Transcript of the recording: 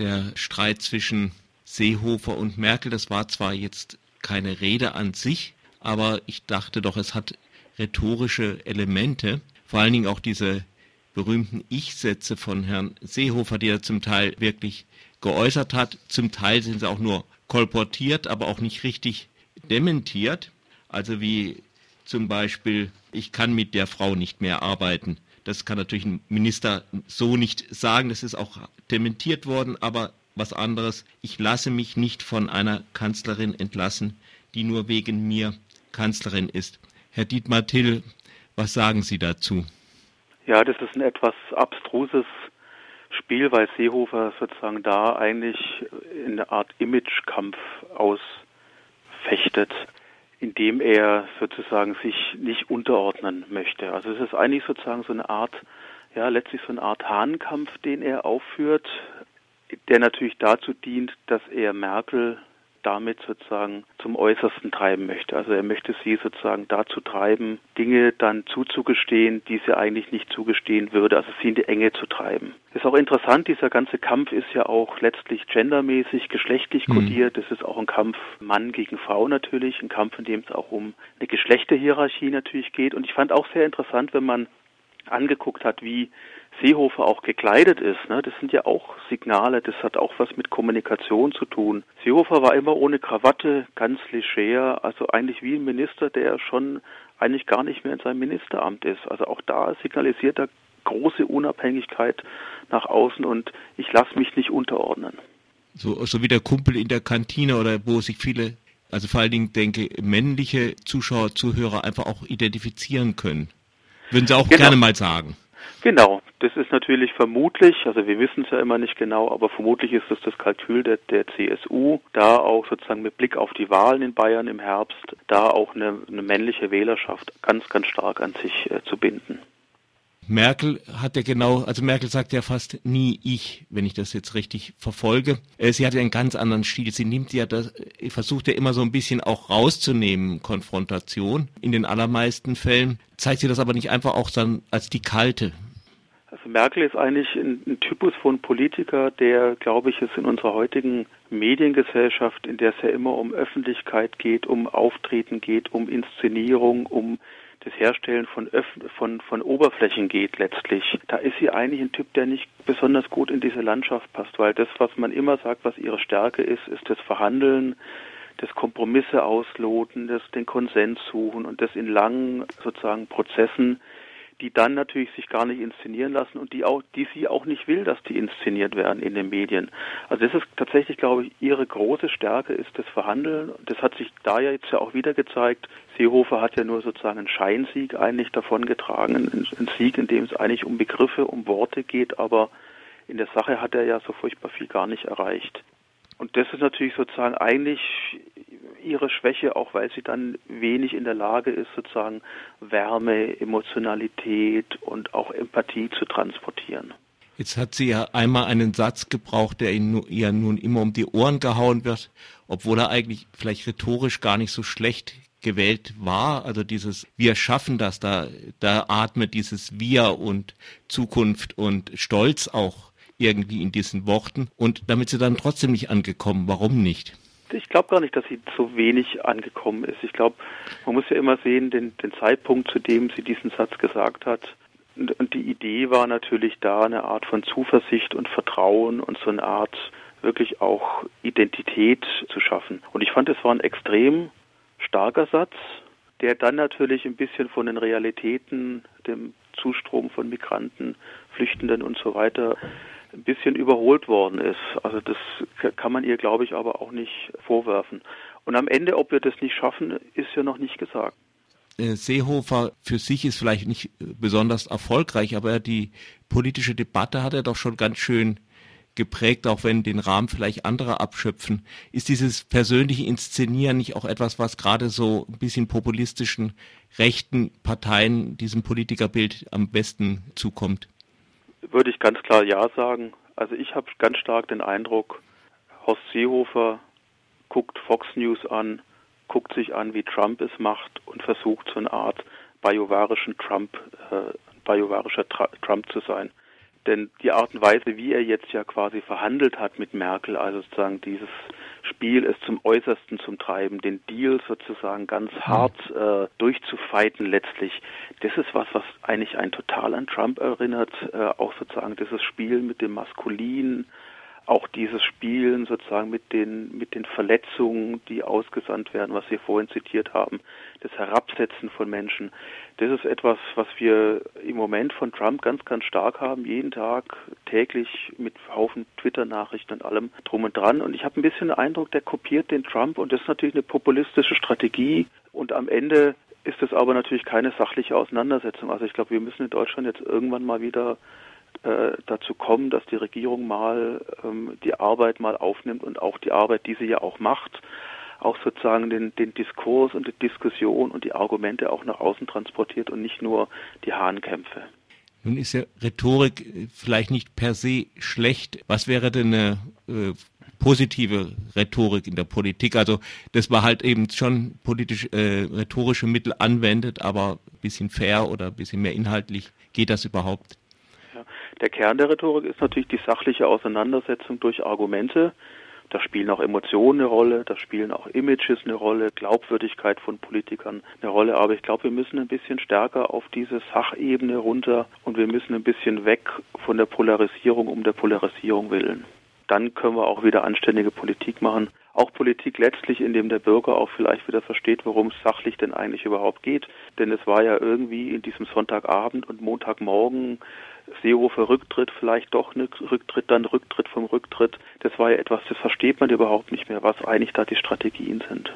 der Streit zwischen Seehofer und Merkel, das war zwar jetzt keine Rede an sich, aber ich dachte doch, es hat rhetorische Elemente, vor allen Dingen auch diese berühmten Ich-Sätze von Herrn Seehofer, die er zum Teil wirklich geäußert hat. Zum Teil sind sie auch nur kolportiert, aber auch nicht richtig dementiert. Also wie zum Beispiel, ich kann mit der Frau nicht mehr arbeiten. Das kann natürlich ein Minister so nicht sagen. Das ist auch dementiert worden. Aber was anderes, ich lasse mich nicht von einer Kanzlerin entlassen, die nur wegen mir Kanzlerin ist. Herr Dietmar Till, was sagen Sie dazu? Ja, das ist ein etwas abstruses Spiel, weil Seehofer sozusagen da eigentlich in eine Art Imagekampf ausfechtet, indem er sozusagen sich nicht unterordnen möchte. Also es ist eigentlich sozusagen so eine Art, ja, letztlich so eine Art Hahnkampf, den er aufführt, der natürlich dazu dient, dass er Merkel damit sozusagen zum Äußersten treiben möchte. Also er möchte sie sozusagen dazu treiben, Dinge dann zuzugestehen, die sie eigentlich nicht zugestehen würde, also sie in die Enge zu treiben. Ist auch interessant, dieser ganze Kampf ist ja auch letztlich gendermäßig, geschlechtlich mhm. kodiert. Es ist auch ein Kampf Mann gegen Frau natürlich, ein Kampf, in dem es auch um eine Geschlechterhierarchie natürlich geht. Und ich fand auch sehr interessant, wenn man angeguckt hat, wie Seehofer auch gekleidet ist. Ne? Das sind ja auch Signale, das hat auch was mit Kommunikation zu tun. Seehofer war immer ohne Krawatte, ganz leger, also eigentlich wie ein Minister, der schon eigentlich gar nicht mehr in seinem Ministeramt ist. Also auch da signalisiert er große Unabhängigkeit nach außen und ich lasse mich nicht unterordnen. So, so wie der Kumpel in der Kantine oder wo sich viele, also vor allen Dingen denke, männliche Zuschauer, Zuhörer einfach auch identifizieren können. Würden Sie auch genau. gerne mal sagen. Genau, das ist natürlich vermutlich, also wir wissen es ja immer nicht genau, aber vermutlich ist es das Kalkül der, der CSU, da auch sozusagen mit Blick auf die Wahlen in Bayern im Herbst, da auch eine, eine männliche Wählerschaft ganz, ganz stark an sich äh, zu binden. Merkel hat ja genau, also Merkel sagt ja fast nie ich, wenn ich das jetzt richtig verfolge. Äh, sie hat ja einen ganz anderen Stil. Sie nimmt ja das, äh, versucht ja immer so ein bisschen auch rauszunehmen, Konfrontation. In den allermeisten Fällen zeigt sie das aber nicht einfach auch dann als die kalte. Also Merkel ist eigentlich ein, ein Typus von Politiker, der, glaube ich, ist in unserer heutigen Mediengesellschaft, in der es ja immer um Öffentlichkeit geht, um Auftreten geht, um Inszenierung, um das Herstellen von, Öff von, von Oberflächen geht letztlich, da ist sie eigentlich ein Typ, der nicht besonders gut in diese Landschaft passt, weil das, was man immer sagt, was ihre Stärke ist, ist das Verhandeln, das Kompromisse ausloten, das den Konsens suchen und das in langen sozusagen Prozessen die dann natürlich sich gar nicht inszenieren lassen und die auch, die sie auch nicht will, dass die inszeniert werden in den Medien. Also das ist tatsächlich, glaube ich, ihre große Stärke ist das Verhandeln. Das hat sich da ja jetzt ja auch wieder gezeigt. Seehofer hat ja nur sozusagen einen Scheinsieg eigentlich davongetragen, einen, einen Sieg, in dem es eigentlich um Begriffe, um Worte geht, aber in der Sache hat er ja so furchtbar viel gar nicht erreicht. Und das ist natürlich sozusagen eigentlich ihre Schwäche, auch weil sie dann wenig in der Lage ist, sozusagen Wärme, Emotionalität und auch Empathie zu transportieren. Jetzt hat sie ja einmal einen Satz gebraucht, der ihr nun immer um die Ohren gehauen wird, obwohl er eigentlich vielleicht rhetorisch gar nicht so schlecht gewählt war. Also dieses Wir schaffen das, da, da atmet dieses Wir und Zukunft und Stolz auch irgendwie in diesen Worten und damit sie dann trotzdem nicht angekommen. Warum nicht? Ich glaube gar nicht, dass sie so wenig angekommen ist. Ich glaube, man muss ja immer sehen, den, den Zeitpunkt, zu dem sie diesen Satz gesagt hat. Und, und die Idee war natürlich da, eine Art von Zuversicht und Vertrauen und so eine Art wirklich auch Identität zu schaffen. Und ich fand, es war ein extrem starker Satz, der dann natürlich ein bisschen von den Realitäten, dem Zustrom von Migranten, Flüchtenden und so weiter ein bisschen überholt worden ist. Also das kann man ihr, glaube ich, aber auch nicht vorwerfen. Und am Ende, ob wir das nicht schaffen, ist ja noch nicht gesagt. Äh, Seehofer für sich ist vielleicht nicht besonders erfolgreich, aber die politische Debatte hat er doch schon ganz schön geprägt, auch wenn den Rahmen vielleicht andere abschöpfen. Ist dieses persönliche Inszenieren nicht auch etwas, was gerade so ein bisschen populistischen rechten Parteien diesem Politikerbild am besten zukommt? Würde ich ganz klar Ja sagen. Also ich habe ganz stark den Eindruck, Horst Seehofer guckt Fox News an, guckt sich an, wie Trump es macht und versucht so eine Art biovarischen Trump, äh, biovarischer Tra Trump zu sein. Denn die Art und Weise, wie er jetzt ja quasi verhandelt hat mit Merkel, also sozusagen dieses Spiel es zum Äußersten zum Treiben, den Deal sozusagen ganz mhm. hart äh, durchzufeiten letztlich, das ist was, was eigentlich ein total an Trump erinnert, äh, auch sozusagen dieses Spiel mit dem Maskulin, auch dieses Spielen sozusagen mit den, mit den Verletzungen, die ausgesandt werden, was Sie vorhin zitiert haben, das Herabsetzen von Menschen, das ist etwas, was wir im Moment von Trump ganz, ganz stark haben, jeden Tag, täglich mit Haufen Twitter-Nachrichten und allem drum und dran. Und ich habe ein bisschen den Eindruck, der kopiert den Trump und das ist natürlich eine populistische Strategie. Und am Ende ist es aber natürlich keine sachliche Auseinandersetzung. Also ich glaube, wir müssen in Deutschland jetzt irgendwann mal wieder äh, dazu kommen, dass die Regierung mal ähm, die Arbeit mal aufnimmt und auch die Arbeit, die sie ja auch macht, auch sozusagen den, den Diskurs und die Diskussion und die Argumente auch nach außen transportiert und nicht nur die Hahnkämpfe. Nun ist ja Rhetorik äh, vielleicht nicht per se schlecht. Was wäre denn eine äh, positive Rhetorik in der Politik? Also, dass man halt eben schon politisch äh, rhetorische Mittel anwendet, aber ein bisschen fair oder ein bisschen mehr inhaltlich, geht das überhaupt? Der Kern der Rhetorik ist natürlich die sachliche Auseinandersetzung durch Argumente. Da spielen auch Emotionen eine Rolle, da spielen auch Images eine Rolle, Glaubwürdigkeit von Politikern eine Rolle. Aber ich glaube, wir müssen ein bisschen stärker auf diese Sachebene runter und wir müssen ein bisschen weg von der Polarisierung um der Polarisierung willen. Dann können wir auch wieder anständige Politik machen. Auch Politik letztlich, indem der Bürger auch vielleicht wieder versteht, worum es sachlich denn eigentlich überhaupt geht. Denn es war ja irgendwie in diesem Sonntagabend und Montagmorgen Seehofer Rücktritt, vielleicht doch eine Rücktritt, dann Rücktritt vom Rücktritt. Das war ja etwas, das versteht man überhaupt nicht mehr, was eigentlich da die Strategien sind.